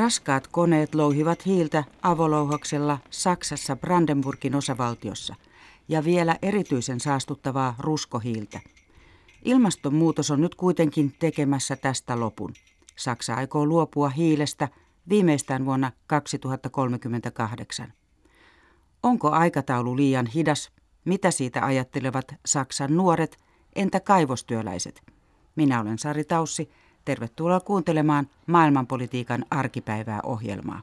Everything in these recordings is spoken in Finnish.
Raskaat koneet louhivat hiiltä avolouhoksella Saksassa Brandenburgin osavaltiossa ja vielä erityisen saastuttavaa ruskohiiltä. Ilmastonmuutos on nyt kuitenkin tekemässä tästä lopun. Saksa aikoo luopua hiilestä viimeistään vuonna 2038. Onko aikataulu liian hidas? Mitä siitä ajattelevat Saksan nuoret, entä kaivostyöläiset? Minä olen Sari Taussi. Tervetuloa kuuntelemaan maailmanpolitiikan arkipäivää ohjelmaa.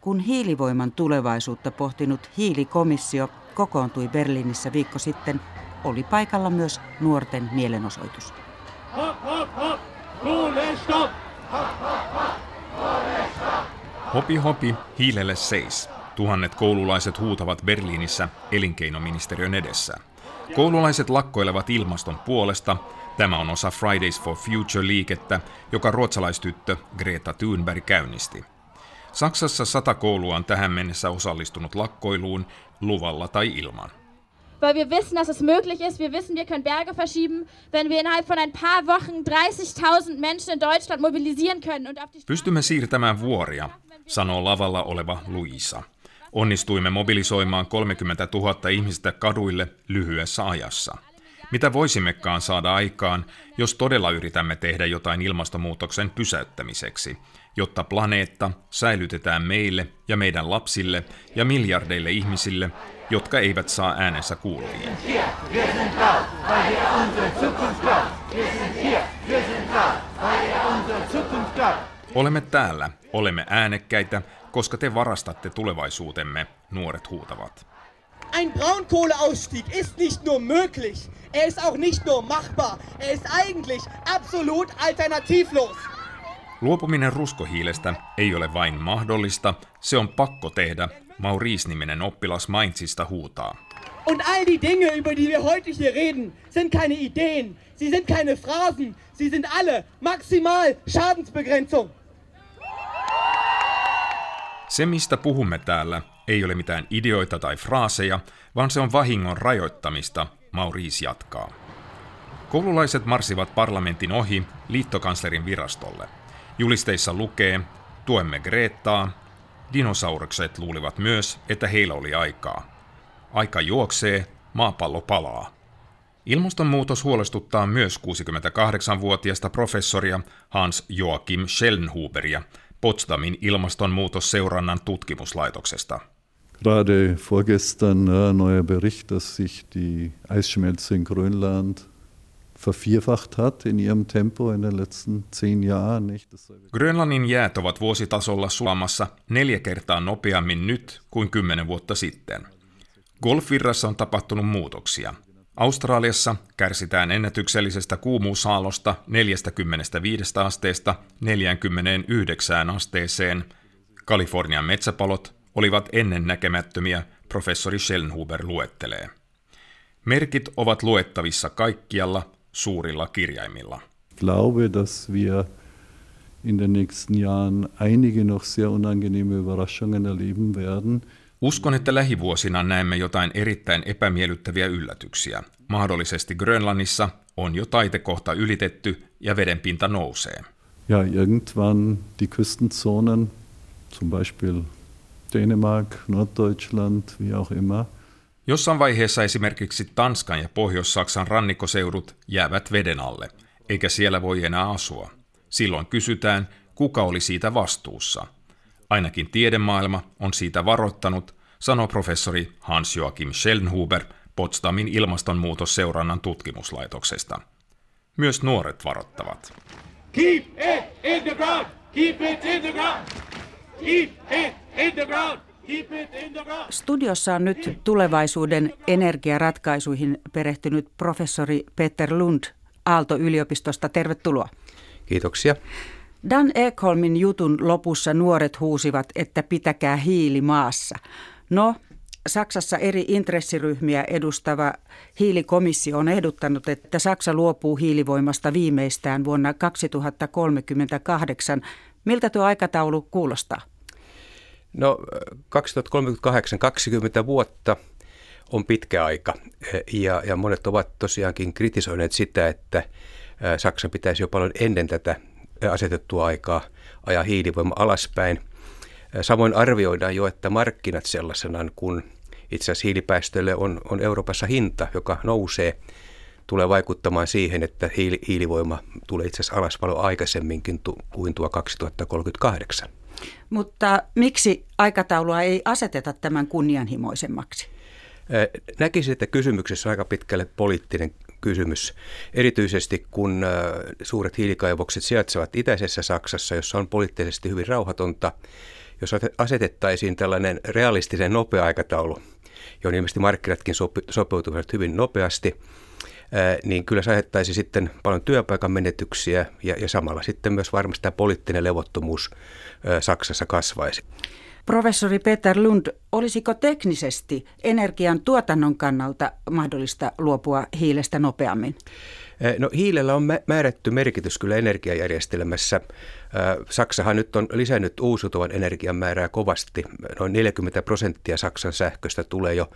Kun hiilivoiman tulevaisuutta pohtinut hiilikomissio kokoontui Berliinissä viikko sitten, oli paikalla myös nuorten mielenosoitus. Hopi hopi, hiilelle seis. Tuhannet koululaiset huutavat Berliinissä elinkeinoministeriön edessä. Koululaiset lakkoilevat ilmaston puolesta. Tämä on osa Fridays for Future-liikettä, joka ruotsalaistyttö Greta Thunberg käynnisti. Saksassa sata koulua on tähän mennessä osallistunut lakkoiluun luvalla tai ilman. weil wir wissen, dass es möglich ist. Wir wissen, wir können Berge verschieben, wenn wir innerhalb von ein paar Wochen 30.000 Menschen in Deutschland mobilisieren können. Und auf die Pystymme siirtämään vuoria, sanoo lavalla oleva Luisa. Onnistuimme mobilisoimaan 30 000 ihmistä kaduille lyhyessä ajassa. Mitä voisimmekaan saada aikaan, jos todella yritämme tehdä jotain ilmastonmuutoksen pysäyttämiseksi, jotta planeetta säilytetään meille ja meidän lapsille ja miljardeille ihmisille, jotka eivät saa äänensä kuuluviin. Olemme täällä, olemme äänekkäitä, koska te varastatte tulevaisuutemme, nuoret huutavat. Ein Braunkohleausstieg ist nicht nur möglich, er ist auch nicht nur machbar, er ist eigentlich absolut alternativlos. Luopuminen ruskohiilestä ei ole vain mahdollista, se on pakko tehdä, Maurice-niminen oppilas Mainzista huutaa. Und all die Dinge, über die wir heute hier reden, sind keine Ideen, sie sind keine Phrasen, sie sind alle maximal Schadensbegrenzung. Se, mistä puhumme täällä, ei ole mitään ideoita tai fraaseja, vaan se on vahingon rajoittamista, Maurice jatkaa. Koululaiset marssivat parlamentin ohi liittokanslerin virastolle. Julisteissa lukee, tuemme Greettaa, dinosaurukset luulivat myös, että heillä oli aikaa. Aika juoksee, maapallo palaa. Ilmastonmuutos huolestuttaa myös 68-vuotiasta professoria Hans Joachim Schellenhuberia Potsdamin ilmastonmuutosseurannan tutkimuslaitoksesta. Gerade vorgestern ein neuer Bericht, dass sich die Eisschmelze in Grönland vervierfacht hat in ihrem Tempo in den letzten zehn Jahren. Grönlannin jäät ovat vuositasolla sulamassa neljä kertaa nopeammin nyt kuin kymmenen vuotta sitten. Golfvirrassa on tapahtunut muutoksia. Australiassa kärsitään ennätyksellisestä kuumuusaalosta 45 asteesta 49 asteeseen. Kalifornian metsäpalot olivat ennen näkemättömiä, professori Schellenhuber luettelee. Merkit ovat luettavissa kaikkialla suurilla kirjaimilla. Glaube, dass wir in den nächsten Jahren einige noch sehr unangenehme Überraschungen erleben werden. Uskon, että lähivuosina näemme jotain erittäin epämiellyttäviä yllätyksiä. Mahdollisesti Grönlannissa on jo taitekohta ylitetty ja vedenpinta nousee. Ja, irgendwann die Küstenzonen, zum Beispiel Dänemark, Norddeutschland, wie auch immer, Jossain vaiheessa esimerkiksi Tanskan ja Pohjois-Saksan rannikkoseudut jäävät veden alle, eikä siellä voi enää asua. Silloin kysytään, kuka oli siitä vastuussa. Ainakin tiedemaailma on siitä varoittanut, sanoo professori Hans-Joachim Schellenhuber Potsdamin ilmastonmuutosseurannan tutkimuslaitoksesta. Myös nuoret varoittavat. Keep it in the ground! Keep it in the ground! Keep it in the ground! Keep it in the ground! Studiossa on nyt tulevaisuuden energiaratkaisuihin perehtynyt professori Peter Lund Aalto-yliopistosta. Tervetuloa. Kiitoksia. Dan Ekholmin jutun lopussa nuoret huusivat, että pitäkää hiili maassa. No, Saksassa eri intressiryhmiä edustava hiilikomissio on ehdottanut, että Saksa luopuu hiilivoimasta viimeistään vuonna 2038. Miltä tuo aikataulu kuulostaa? No 2038, 20 vuotta on pitkä aika ja, ja monet ovat tosiaankin kritisoineet sitä, että Saksan pitäisi jo paljon ennen tätä asetettua aikaa ajaa hiilivoima alaspäin. Samoin arvioidaan jo, että markkinat sellaisenaan, kun itse asiassa hiilipäästöille on, on Euroopassa hinta, joka nousee, tulee vaikuttamaan siihen, että hiili, hiilivoima tulee itse asiassa alas paljon aikaisemminkin tu, kuin tuo 2038. Mutta miksi aikataulua ei aseteta tämän kunnianhimoisemmaksi? Näkisin, että kysymyksessä on aika pitkälle poliittinen kysymys, erityisesti kun suuret hiilikaivokset sijaitsevat itäisessä Saksassa, jossa on poliittisesti hyvin rauhatonta. Jos asetettaisiin tällainen realistinen nopea aikataulu, johon ilmeisesti markkinatkin sopeutuvat hyvin nopeasti, niin kyllä se aiheuttaisi sitten paljon työpaikan menetyksiä ja, ja samalla sitten myös varmasti tämä poliittinen levottomuus Saksassa kasvaisi. Professori Peter Lund, olisiko teknisesti energian tuotannon kannalta mahdollista luopua hiilestä nopeammin? No hiilellä on määrätty merkitys kyllä energiajärjestelmässä. Saksahan nyt on lisännyt uusiutuvan energian määrää kovasti. Noin 40 prosenttia Saksan sähköstä tulee jo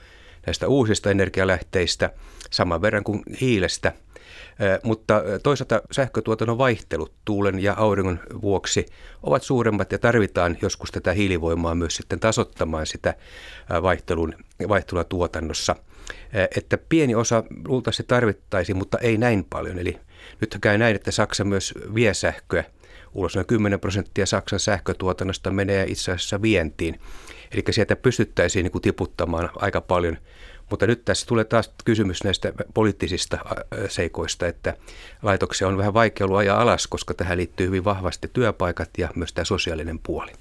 näistä uusista energialähteistä, saman verran kuin hiilestä. Mutta toisaalta sähkötuotannon vaihtelut tuulen ja auringon vuoksi ovat suuremmat ja tarvitaan joskus tätä hiilivoimaa myös sitten tasottamaan sitä vaihtelun, vaihtelua tuotannossa. Että pieni osa luultavasti tarvittaisiin, mutta ei näin paljon. Eli nyt käy näin, että Saksa myös vie sähköä ulos. Noin 10 prosenttia Saksan sähkötuotannosta menee itse asiassa vientiin. Eli sieltä pystyttäisiin niin kuin tiputtamaan aika paljon. Mutta nyt tässä tulee taas kysymys näistä poliittisista seikoista, että laitoksia on vähän vaikea ollut ajaa alas, koska tähän liittyy hyvin vahvasti työpaikat ja myös tämä sosiaalinen puoli.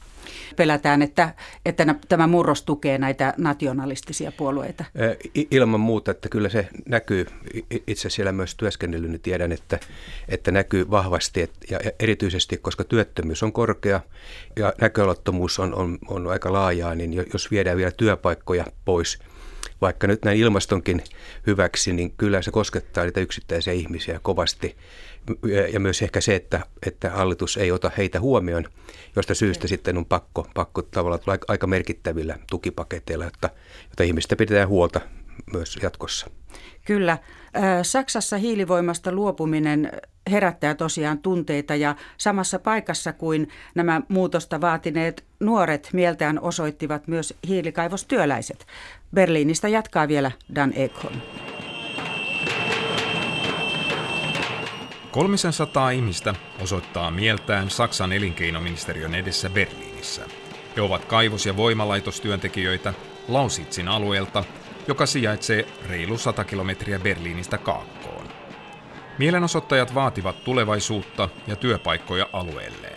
Pelätään, että, että tämä murros tukee näitä nationalistisia puolueita. Ilman muuta, että kyllä se näkyy. Itse siellä myös työskennellyt, niin tiedän, että, että näkyy vahvasti ja erityisesti, koska työttömyys on korkea ja näköalattomuus on, on, on aika laajaa, niin jos viedään vielä työpaikkoja pois – vaikka nyt näin ilmastonkin hyväksi, niin kyllä se koskettaa niitä yksittäisiä ihmisiä kovasti. Ja myös ehkä se, että, että hallitus ei ota heitä huomioon, josta syystä sitten on pakko, pakko tavallaan tulla aika merkittävillä tukipaketeilla, jotta, jotta ihmistä pidetään huolta myös jatkossa. Kyllä. Saksassa hiilivoimasta luopuminen herättää tosiaan tunteita ja samassa paikassa kuin nämä muutosta vaatineet nuoret mieltään osoittivat myös hiilikaivostyöläiset. Berliinistä jatkaa vielä Dan Ekholm. Kolmisen sataa ihmistä osoittaa mieltään Saksan elinkeinoministeriön edessä Berliinissä. He ovat kaivos- ja voimalaitostyöntekijöitä Lausitsin alueelta, joka sijaitsee reilu 100 kilometriä Berliinistä kaakkoon. Mielenosoittajat vaativat tulevaisuutta ja työpaikkoja alueelleen.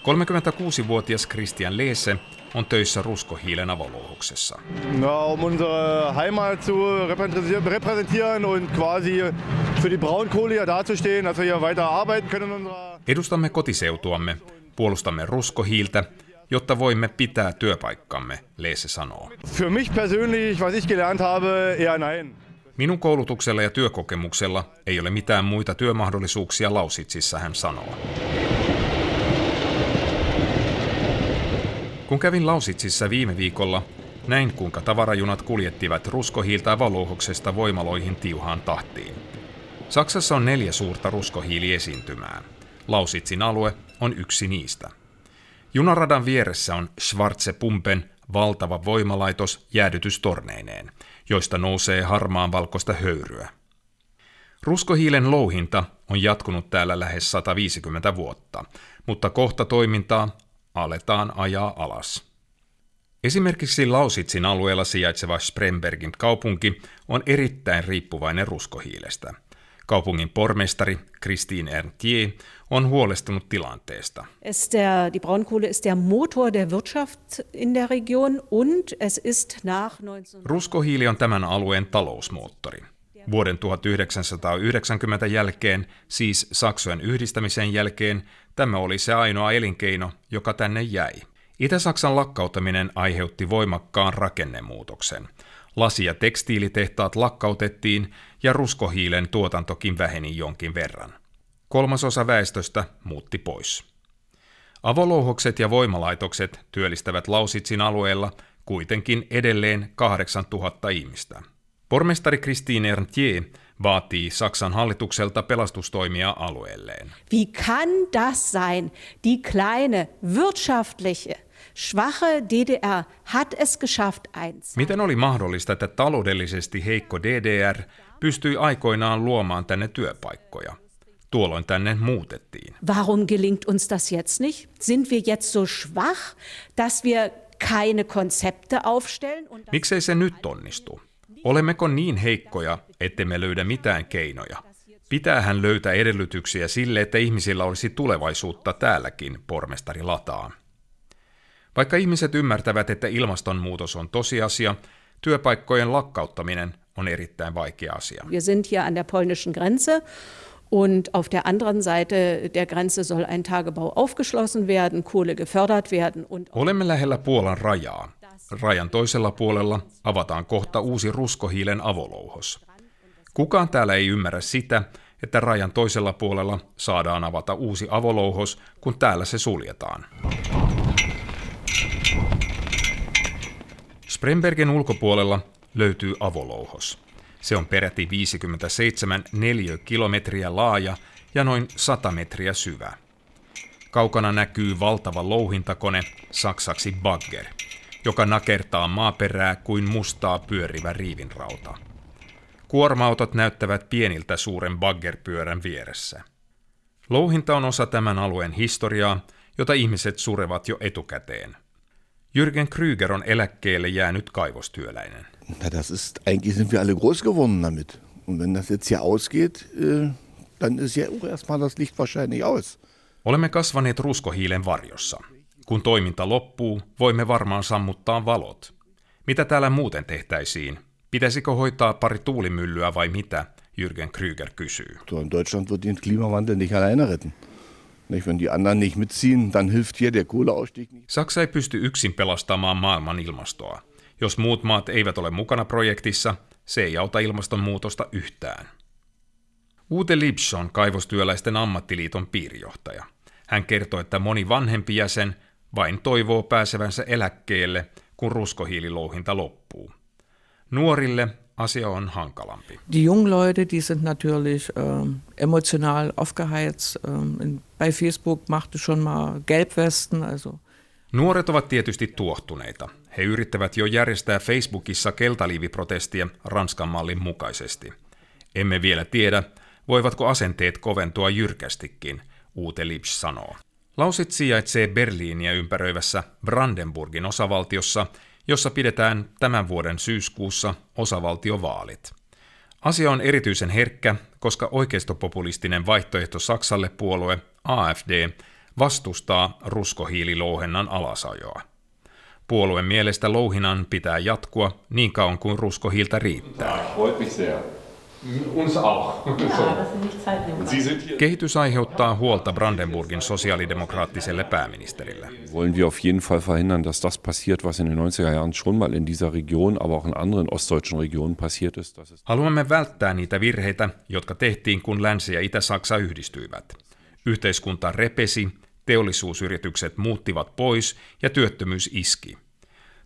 36-vuotias Christian Leese on töissä ruskohiilen avolouhoksessa. No, um unsere Heimat zu repräsentieren und quasi für die Braunkohle hier dazustehen, dass wir hier weiter arbeiten können. Edustamme kotiseutuamme, puolustamme ruskohiiltä, jotta voimme pitää työpaikkamme, Leese sanoo. Für mich persönlich, was ich gelernt habe, eher nein. Minun koulutuksella ja työkokemuksella ei ole mitään muita työmahdollisuuksia Lausitsissa, hän sanoo. Kun kävin Lausitsissa viime viikolla, näin kuinka tavarajunat kuljettivat ruskohiiltä avolouhoksesta voimaloihin tiuhaan tahtiin. Saksassa on neljä suurta ruskohiiliesiintymää. Lausitsin alue on yksi niistä. Junaradan vieressä on Schwarze Pumpen valtava voimalaitos jäädytystorneineen, joista nousee harmaan valkoista höyryä. Ruskohiilen louhinta on jatkunut täällä lähes 150 vuotta, mutta kohta toimintaa aletaan ajaa alas. Esimerkiksi Lausitsin alueella sijaitseva Sprembergin kaupunki on erittäin riippuvainen ruskohiilestä. Kaupungin pormestari Christine Erntier on huolestunut tilanteesta. Es der, die Braunkohle ist der Motor der Wirtschaft in der Region und es ist nach 19... Ruskohiili on tämän alueen talousmoottori. Vuoden 1990 jälkeen, siis Saksojen yhdistämisen jälkeen, tämä oli se ainoa elinkeino, joka tänne jäi. Itä-Saksan lakkauttaminen aiheutti voimakkaan rakennemuutoksen. Lasi- ja tekstiilitehtaat lakkautettiin ja ruskohiilen tuotantokin väheni jonkin verran. Kolmasosa väestöstä muutti pois. Avolouhokset ja voimalaitokset työllistävät Lausitsin alueella kuitenkin edelleen 8000 ihmistä. Pormestari Christine Erntier vaatii Saksan hallitukselta pelastustoimia alueelleen. Wie kann das sein? Die kleine wirtschaftliche schwache DDR hat es geschafft eins. Miten oli mahdollista, että taloudellisesti heikko DDR pystyi aikoinaan luomaan tänne työpaikkoja? Tuolloin tänne muutettiin. Warum gelingt uns das jetzt nicht? Sind wir jetzt so schwach, dass wir keine Konzepte aufstellen? Miksei se nyt onnistu? Olemmeko niin heikkoja, ettemme löydä mitään keinoja? Pitäähän löytää edellytyksiä sille, että ihmisillä olisi tulevaisuutta täälläkin, pormestari lataa. Vaikka ihmiset ymmärtävät, että ilmastonmuutos on tosiasia, työpaikkojen lakkauttaminen on erittäin vaikea asia. Wir sind hier an der polnischen Grenze und auf der anderen Seite der Grenze soll ein Tagebau aufgeschlossen werden, Kohle gefördert werden. Und Olemme lähellä Puolan rajaa. Rajan toisella puolella avataan kohta uusi ruskohiilen avolouhos. Kukaan täällä ei ymmärrä sitä, että rajan toisella puolella saadaan avata uusi avolouhos, kun täällä se suljetaan. Sprembergen ulkopuolella löytyy avolouhos. Se on peräti 57 neliökilometriä laaja ja noin 100 metriä syvä. Kaukana näkyy valtava louhintakone, saksaksi bagger, joka nakertaa maaperää kuin mustaa pyörivä riivinrauta. Kuorma-autot näyttävät pieniltä suuren baggerpyörän vieressä. Louhinta on osa tämän alueen historiaa, jota ihmiset surevat jo etukäteen – Jürgen Krüger on eläkkeelle jäänyt kaivostyöläinen. Na, das ist, eigentlich sind wir alle groß geworden damit. Und wenn das jetzt hier ausgeht, äh, dann ist ja auch erstmal das Licht wahrscheinlich aus. Olemme kasvaneet ruskohiilen varjossa. Kun toiminta loppuu, voimme varmaan sammuttaa valot. Mitä täällä muuten tehtäisiin? Pitäisikö hoitaa pari tuulimyllyä vai mitä? Jürgen Krüger kysyy. In Deutschland wird den Klimawandel nicht alleine retten. Nicht, wenn die anderen nicht mitziehen, dann hilft hier der Kohleausstieg nicht. Saksa ei pysty yksin pelastamaan maailman ilmastoa. Jos muut maat eivät ole mukana projektissa, se ei auta ilmastonmuutosta yhtään. Ute Lipsch on kaivostyöläisten ammattiliiton piirijohtaja. Hän kertoo, että moni vanhempi jäsen vain toivoo pääsevänsä eläkkeelle, kun ruskohiililouhinta loppuu. Nuorille asia on hankalampi. Die jungen Leute, die sind natürlich äh, emotional aufgeheizt. Äh, bei Facebook machte schon mal Gelbwesten. Also. Nuoret ovat tietysti tuohtuneita. He yrittävät jo järjestää Facebookissa keltaliiviprotestia Ranskan mallin mukaisesti. Emme vielä tiedä, voivatko asenteet koventua jyrkästikin, Ute Lipsch sanoo. Lausit sijaitsee Berliiniä ympäröivässä Brandenburgin osavaltiossa – jossa pidetään tämän vuoden syyskuussa osavaltiovaalit. Asia on erityisen herkkä, koska oikeistopopulistinen vaihtoehto Saksalle puolue AFD vastustaa ruskohiililouhennan alasajoa. Puolueen mielestä louhinnan pitää jatkua niin kauan kuin ruskohiiltä riittää. Uns auch. Kehitys aiheuttaa huolta Brandenburgin sosiaalidemokraattiselle pääministerille. Wollen wir auf jeden Fall verhindern, dass das passiert, was in den 90er Jahren schon mal in dieser Region, aber auch in anderen ostdeutschen Regionen passiert ist. Haluamme välttää niitä virheitä, jotka tehtiin, kun Länsi- ja Itä-Saksa yhdistyivät. Yhteiskunta repesi, teollisuusyritykset muuttivat pois ja työttömyys iski.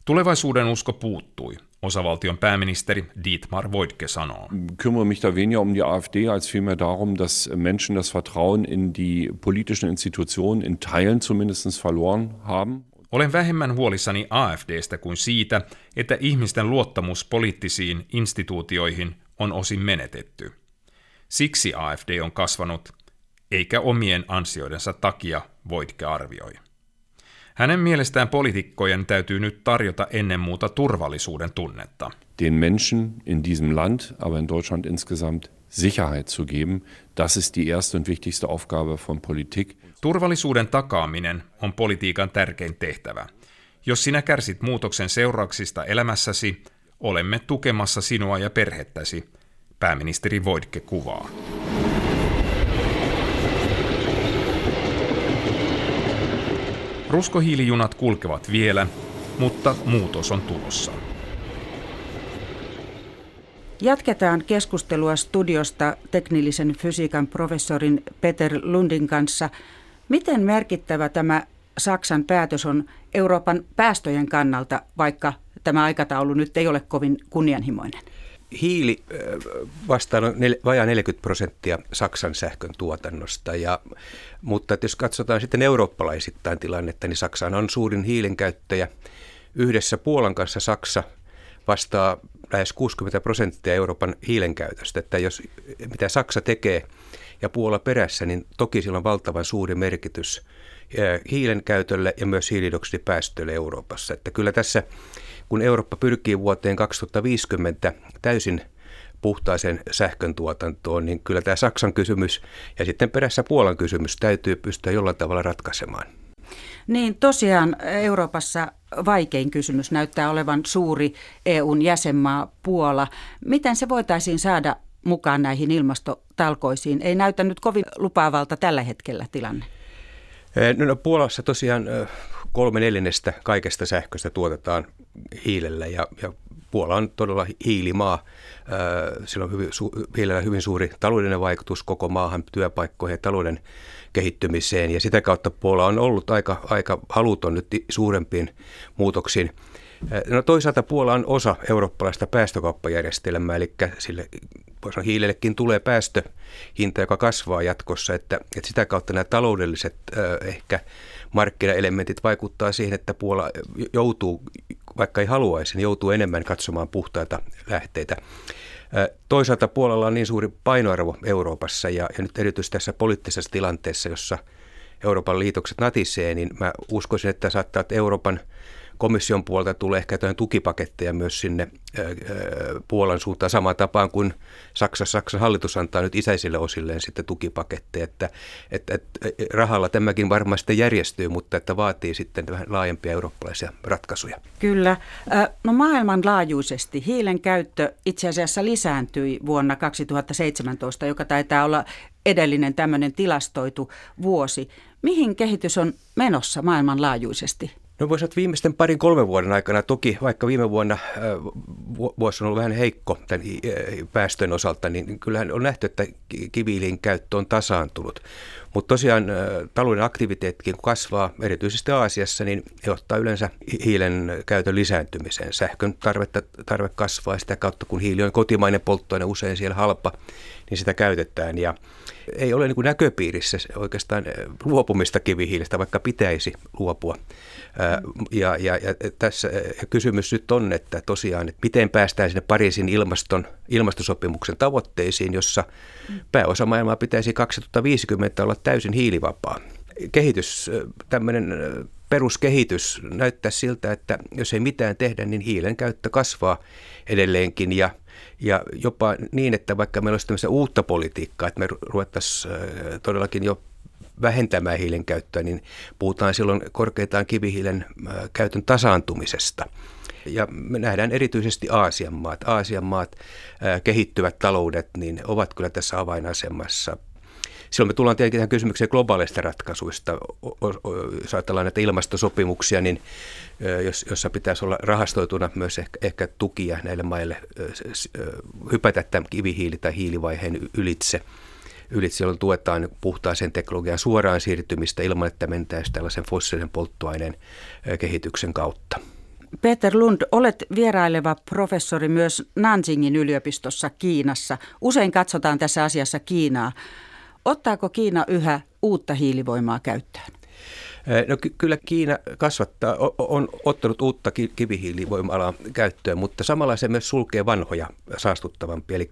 Tulevaisuuden usko puuttui, osavaltion pääministeri Dietmar Woidke sanoo. Kümmere mich da weniger um die AfD als vielmehr darum, dass Menschen das Vertrauen in die politischen Institutionen in Teilen zumindest verloren haben. Olen vähemmän huolissani AFDstä kuin siitä, että ihmisten luottamus poliittisiin instituutioihin on osin menetetty. Siksi AFD on kasvanut, eikä omien ansioidensa takia, Voitke arvioi. Hänen mielestään poliitikkojen täytyy nyt tarjota ennen muuta turvallisuuden tunnetta. Den Menschen in diesem Land, aber in Deutschland insgesamt, Sicherheit zu geben, das ist die erste und wichtigste Aufgabe von Politik. Turvallisuuden takaaminen on politiikan tärkein tehtävä. Jos sinä kärsit muutoksen seurauksista elämässäsi, olemme tukemassa sinua ja perhettäsi, pääministeri Voidke kuvaa. Ruskohiilijunat kulkevat vielä, mutta muutos on tulossa. Jatketaan keskustelua studiosta teknillisen fysiikan professorin Peter Lundin kanssa. Miten merkittävä tämä Saksan päätös on Euroopan päästöjen kannalta, vaikka tämä aikataulu nyt ei ole kovin kunnianhimoinen? Hiili vastaa noin vajaa 40 prosenttia Saksan sähkön tuotannosta, ja, mutta jos katsotaan sitten eurooppalaisittain tilannetta, niin Saksa on suurin hiilenkäyttäjä. Yhdessä Puolan kanssa Saksa vastaa lähes 60 prosenttia Euroopan hiilenkäytöstä, että jos mitä Saksa tekee ja Puola perässä, niin toki sillä on valtavan suuri merkitys hiilen käytölle ja myös hiilidioksidipäästöille Euroopassa. Että kyllä tässä, kun Eurooppa pyrkii vuoteen 2050 täysin puhtaaseen sähkön tuotantoon, niin kyllä tämä Saksan kysymys ja sitten perässä Puolan kysymys täytyy pystyä jollain tavalla ratkaisemaan. Niin tosiaan Euroopassa vaikein kysymys näyttää olevan suuri EUn jäsenmaa Puola. Miten se voitaisiin saada mukaan näihin ilmastotalkoisiin? Ei näytä nyt kovin lupaavalta tällä hetkellä tilanne. No, no Puolassa tosiaan kolme neljännestä kaikesta sähköstä tuotetaan hiilellä ja, ja Puola on todella hiilimaa. Sillä on hyvin, su, hiilellä hyvin suuri taloudellinen vaikutus koko maahan, työpaikkoihin ja talouden kehittymiseen. Ja sitä kautta Puola on ollut aika, aika haluton nyt suurempiin muutoksiin. No toisaalta Puola on osa eurooppalaista päästökauppajärjestelmää, eli sille hiilellekin tulee päästöhinta, joka kasvaa jatkossa, että, että sitä kautta nämä taloudelliset ehkä markkinaelementit vaikuttaa siihen, että Puola joutuu, vaikka ei haluaisi, niin joutuu enemmän katsomaan puhtaita lähteitä. Toisaalta Puolalla on niin suuri painoarvo Euroopassa ja, ja nyt erityisesti tässä poliittisessa tilanteessa, jossa Euroopan liitokset natisee, niin mä uskoisin, että saattaa, että Euroopan – komission puolelta tulee ehkä jotain tukipaketteja myös sinne Puolan suuntaan samaan tapaan kuin Saksa, Saksan hallitus antaa nyt isäisille osilleen sitten tukipaketteja, että, että, että rahalla tämäkin varmasti järjestyy, mutta että vaatii sitten vähän laajempia eurooppalaisia ratkaisuja. Kyllä. No maailmanlaajuisesti hiilen käyttö itse asiassa lisääntyi vuonna 2017, joka taitaa olla edellinen tämmöinen tilastoitu vuosi. Mihin kehitys on menossa maailmanlaajuisesti? No voisi että viimeisten parin kolmen vuoden aikana, toki vaikka viime vuonna vuosi on ollut vähän heikko tämän päästöjen osalta, niin kyllähän on nähty, että kivihiilin käyttö on tasaantunut. Mutta tosiaan talouden aktiviteetkin kasvaa, erityisesti Aasiassa, niin johtaa yleensä hiilen käytön lisääntymiseen. Sähkön tarvetta, tarve kasvaa sitä kautta, kun hiili on kotimainen polttoaine usein siellä halpa, niin sitä käytetään. Ja ei ole niin kuin näköpiirissä oikeastaan luopumista kivihiilestä, vaikka pitäisi luopua. Ja, ja, ja tässä kysymys nyt on, että tosiaan, että miten päästään sinne Pariisin ilmaston, ilmastosopimuksen tavoitteisiin, jossa pääosa maailmaa pitäisi 2050 olla täysin hiilivapaa. Kehitys, tämmöinen peruskehitys näyttää siltä, että jos ei mitään tehdä, niin hiilen käyttö kasvaa edelleenkin ja ja jopa niin, että vaikka meillä olisi uutta politiikkaa, että me ruvettaisiin todellakin jo vähentämään hiilen käyttöä, niin puhutaan silloin korkeintaan kivihiilen käytön tasaantumisesta. Ja me nähdään erityisesti Aasian maat. Aasian maat, kehittyvät taloudet, niin ovat kyllä tässä avainasemassa. Silloin me tullaan tietenkin tähän kysymykseen globaaleista ratkaisuista. Jos ajatellaan näitä ilmastosopimuksia, niin jos, jossa pitäisi olla rahastoituna myös ehkä, ehkä tukia näille maille hypätä tämän kivihiili- tai hiilivaiheen ylitse – ylitse, jolloin tuetaan puhtaaseen teknologiaan suoraan siirtymistä ilman, että mentäisiin tällaisen fossiilisen polttoaineen kehityksen kautta. Peter Lund, olet vieraileva professori myös Nanjingin yliopistossa Kiinassa. Usein katsotaan tässä asiassa Kiinaa. Ottaako Kiina yhä uutta hiilivoimaa käyttöön? No ky- kyllä Kiina kasvattaa, on ottanut uutta kivihiilivoimalaa käyttöön, mutta samalla se myös sulkee vanhoja saastuttavampia. Eli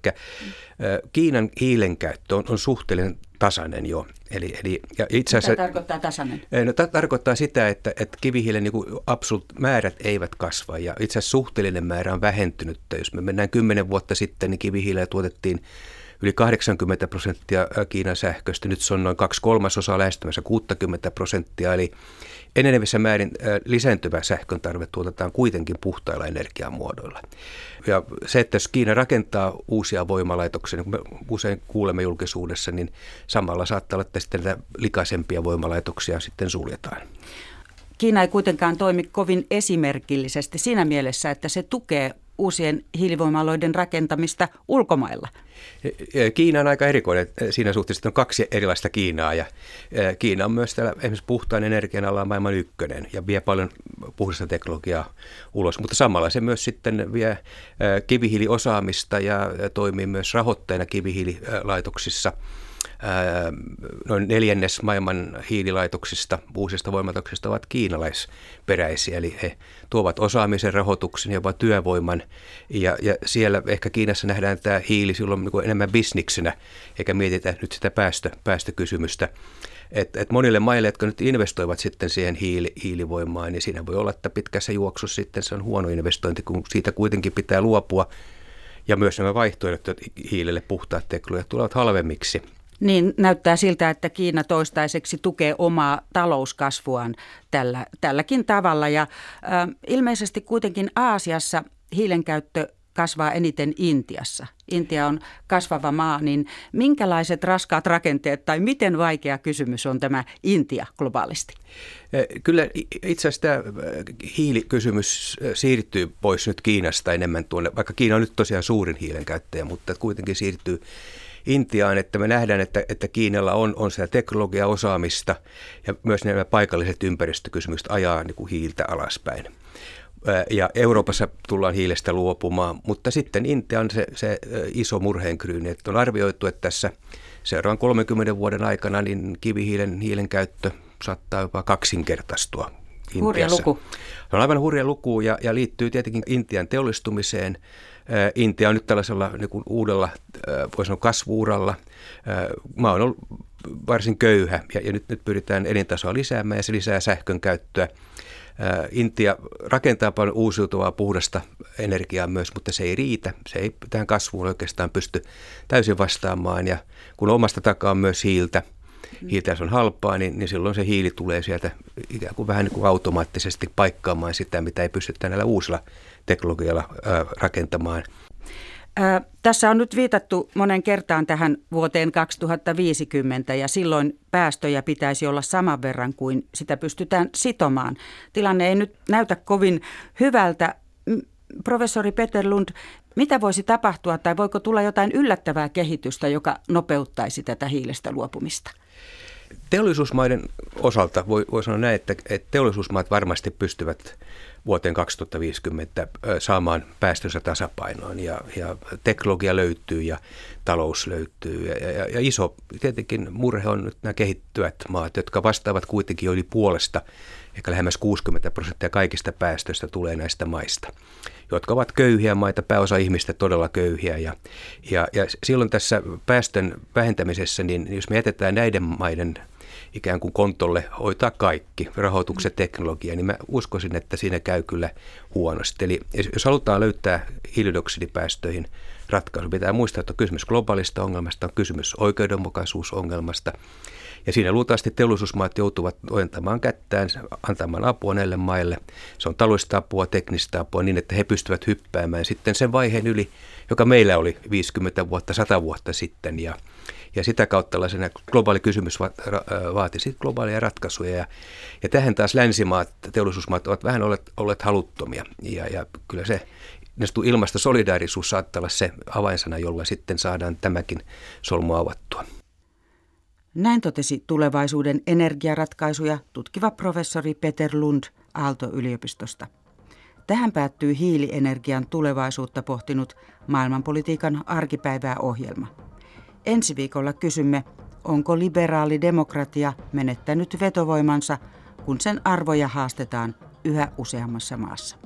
Kiinan hiilen käyttö on, on suhteellinen tasainen jo. Eli, eli, ja itse asiassa, Mitä tarkoittaa tasainen? No, ta- tarkoittaa sitä, että, että kivihiilen niin absolut määrät eivät kasva ja itse asiassa suhteellinen määrä on vähentynyt. Jos me mennään kymmenen vuotta sitten, niin kivihiilellä tuotettiin yli 80 prosenttia Kiinan sähköstä. Nyt se on noin kaksi kolmasosaa lähestymässä 60 prosenttia, eli enenevissä määrin lisääntyvä sähkön tarve tuotetaan kuitenkin puhtailla energiamuodoilla. Ja se, että jos Kiina rakentaa uusia voimalaitoksia, niin kuin me usein kuulemme julkisuudessa, niin samalla saattaa olla, että sitten näitä likaisempia voimalaitoksia sitten suljetaan. Kiina ei kuitenkaan toimi kovin esimerkillisesti siinä mielessä, että se tukee uusien hiilivoimaloiden rakentamista ulkomailla? Kiina on aika erikoinen. Siinä suhteessa on kaksi erilaista Kiinaa ja Kiina on myös täällä esimerkiksi puhtaan energian alalla maailman ykkönen ja vie paljon puhdasta teknologiaa ulos, mutta samalla se myös sitten vie kivihiiliosaamista ja toimii myös rahoitteena kivihiililaitoksissa – noin neljännes maailman hiililaitoksista, uusista voimalaitoksista ovat kiinalaisperäisiä, eli he tuovat osaamisen, rahoituksen, jopa työvoiman, ja, ja siellä ehkä Kiinassa nähdään tämä hiili silloin niin enemmän bisniksenä, eikä mietitä nyt sitä päästö, päästökysymystä. Et, et monille maille, jotka nyt investoivat sitten siihen hiili, hiilivoimaan, niin siinä voi olla, että pitkässä juoksussa sitten se on huono investointi, kun siitä kuitenkin pitää luopua. Ja myös nämä vaihtoehdot hiilelle puhtaat teknologiat tulevat halvemmiksi niin näyttää siltä, että Kiina toistaiseksi tukee omaa talouskasvuaan tällä, tälläkin tavalla. Ja äh, ilmeisesti kuitenkin Aasiassa hiilen käyttö kasvaa eniten Intiassa. Intia on kasvava maa, niin minkälaiset raskaat rakenteet tai miten vaikea kysymys on tämä Intia globaalisti? Kyllä itse asiassa tämä hiilikysymys siirtyy pois nyt Kiinasta enemmän tuonne, vaikka Kiina on nyt tosiaan suurin hiilen käyttäjä, mutta kuitenkin siirtyy Intiaan, että me nähdään, että, että Kiinalla on, on sitä teknologiaosaamista ja myös nämä paikalliset ympäristökysymykset ajaa niin kuin hiiltä alaspäin. Ja Euroopassa tullaan hiilestä luopumaan, mutta sitten Intia on se, se iso murheenkryyni, että on arvioitu, että tässä seuraavan 30 vuoden aikana niin kivihiilen hiilen käyttö saattaa jopa kaksinkertaistua Intiassa. Hurja luku. Se on aivan hurja luku ja, ja liittyy tietenkin Intian teollistumiseen – Intia on nyt tällaisella niin kuin uudella, voisi sanoa kasvuuralla. Maa on ollut varsin köyhä ja, ja nyt, nyt pyritään elintasoa lisäämään ja se lisää sähkön käyttöä. Intia rakentaa paljon uusiutuvaa puhdasta energiaa myös, mutta se ei riitä. Se ei tähän kasvuun oikeastaan pysty täysin vastaamaan ja kun omasta takaa myös hiiltä, hiiltä on halpaa, niin, niin silloin se hiili tulee sieltä ikään kuin vähän niin kuin automaattisesti paikkaamaan sitä, mitä ei pystytä näillä uusilla teknologialla rakentamaan. Ää, tässä on nyt viitattu monen kertaan tähän vuoteen 2050 ja silloin päästöjä pitäisi olla saman verran kuin sitä pystytään sitomaan. Tilanne ei nyt näytä kovin hyvältä. Professori Peter Lund, mitä voisi tapahtua tai voiko tulla jotain yllättävää kehitystä, joka nopeuttaisi tätä hiilestä luopumista? Teollisuusmaiden osalta voi, voi sanoa näin, että, että teollisuusmaat varmasti pystyvät vuoteen 2050 saamaan päästönsä tasapainoon ja, ja teknologia löytyy ja talous löytyy. Ja, ja, ja iso tietenkin murhe on nyt nämä kehittyvät maat, jotka vastaavat kuitenkin jo yli puolesta, ehkä lähemmäs 60 prosenttia kaikista päästöistä tulee näistä maista, jotka ovat köyhiä maita, pääosa ihmistä todella köyhiä. Ja, ja, ja silloin tässä päästön vähentämisessä, niin jos me jätetään näiden maiden ikään kuin kontolle hoitaa kaikki, rahoitukset, teknologia, niin mä uskoisin, että siinä käy kyllä huonosti. Eli jos halutaan löytää hiilidioksidipäästöihin ratkaisu, pitää muistaa, että on kysymys globaalista ongelmasta, on kysymys oikeudenmukaisuusongelmasta. Ja siinä luultavasti teollisuusmaat joutuvat ojentamaan kättään, antamaan apua näille maille. Se on taloudellista apua, teknistä apua niin, että he pystyvät hyppäämään sitten sen vaiheen yli, joka meillä oli 50 vuotta, 100 vuotta sitten. Ja, ja sitä kautta tällaisena globaali kysymys vaati sitten globaalia ratkaisuja. Ja, ja tähän taas länsimaat, teollisuusmaat ovat vähän olleet, olleet haluttomia. Ja, ja kyllä se ilmastosolidaarisuus saattaa olla se avainsana, jolla sitten saadaan tämäkin solmu avattua. Näin totesi tulevaisuuden energiaratkaisuja tutkiva professori Peter Lund Aalto-yliopistosta. Tähän päättyy hiilienergian tulevaisuutta pohtinut maailmanpolitiikan arkipäivää ohjelma. Ensi viikolla kysymme, onko liberaali demokratia menettänyt vetovoimansa, kun sen arvoja haastetaan yhä useammassa maassa.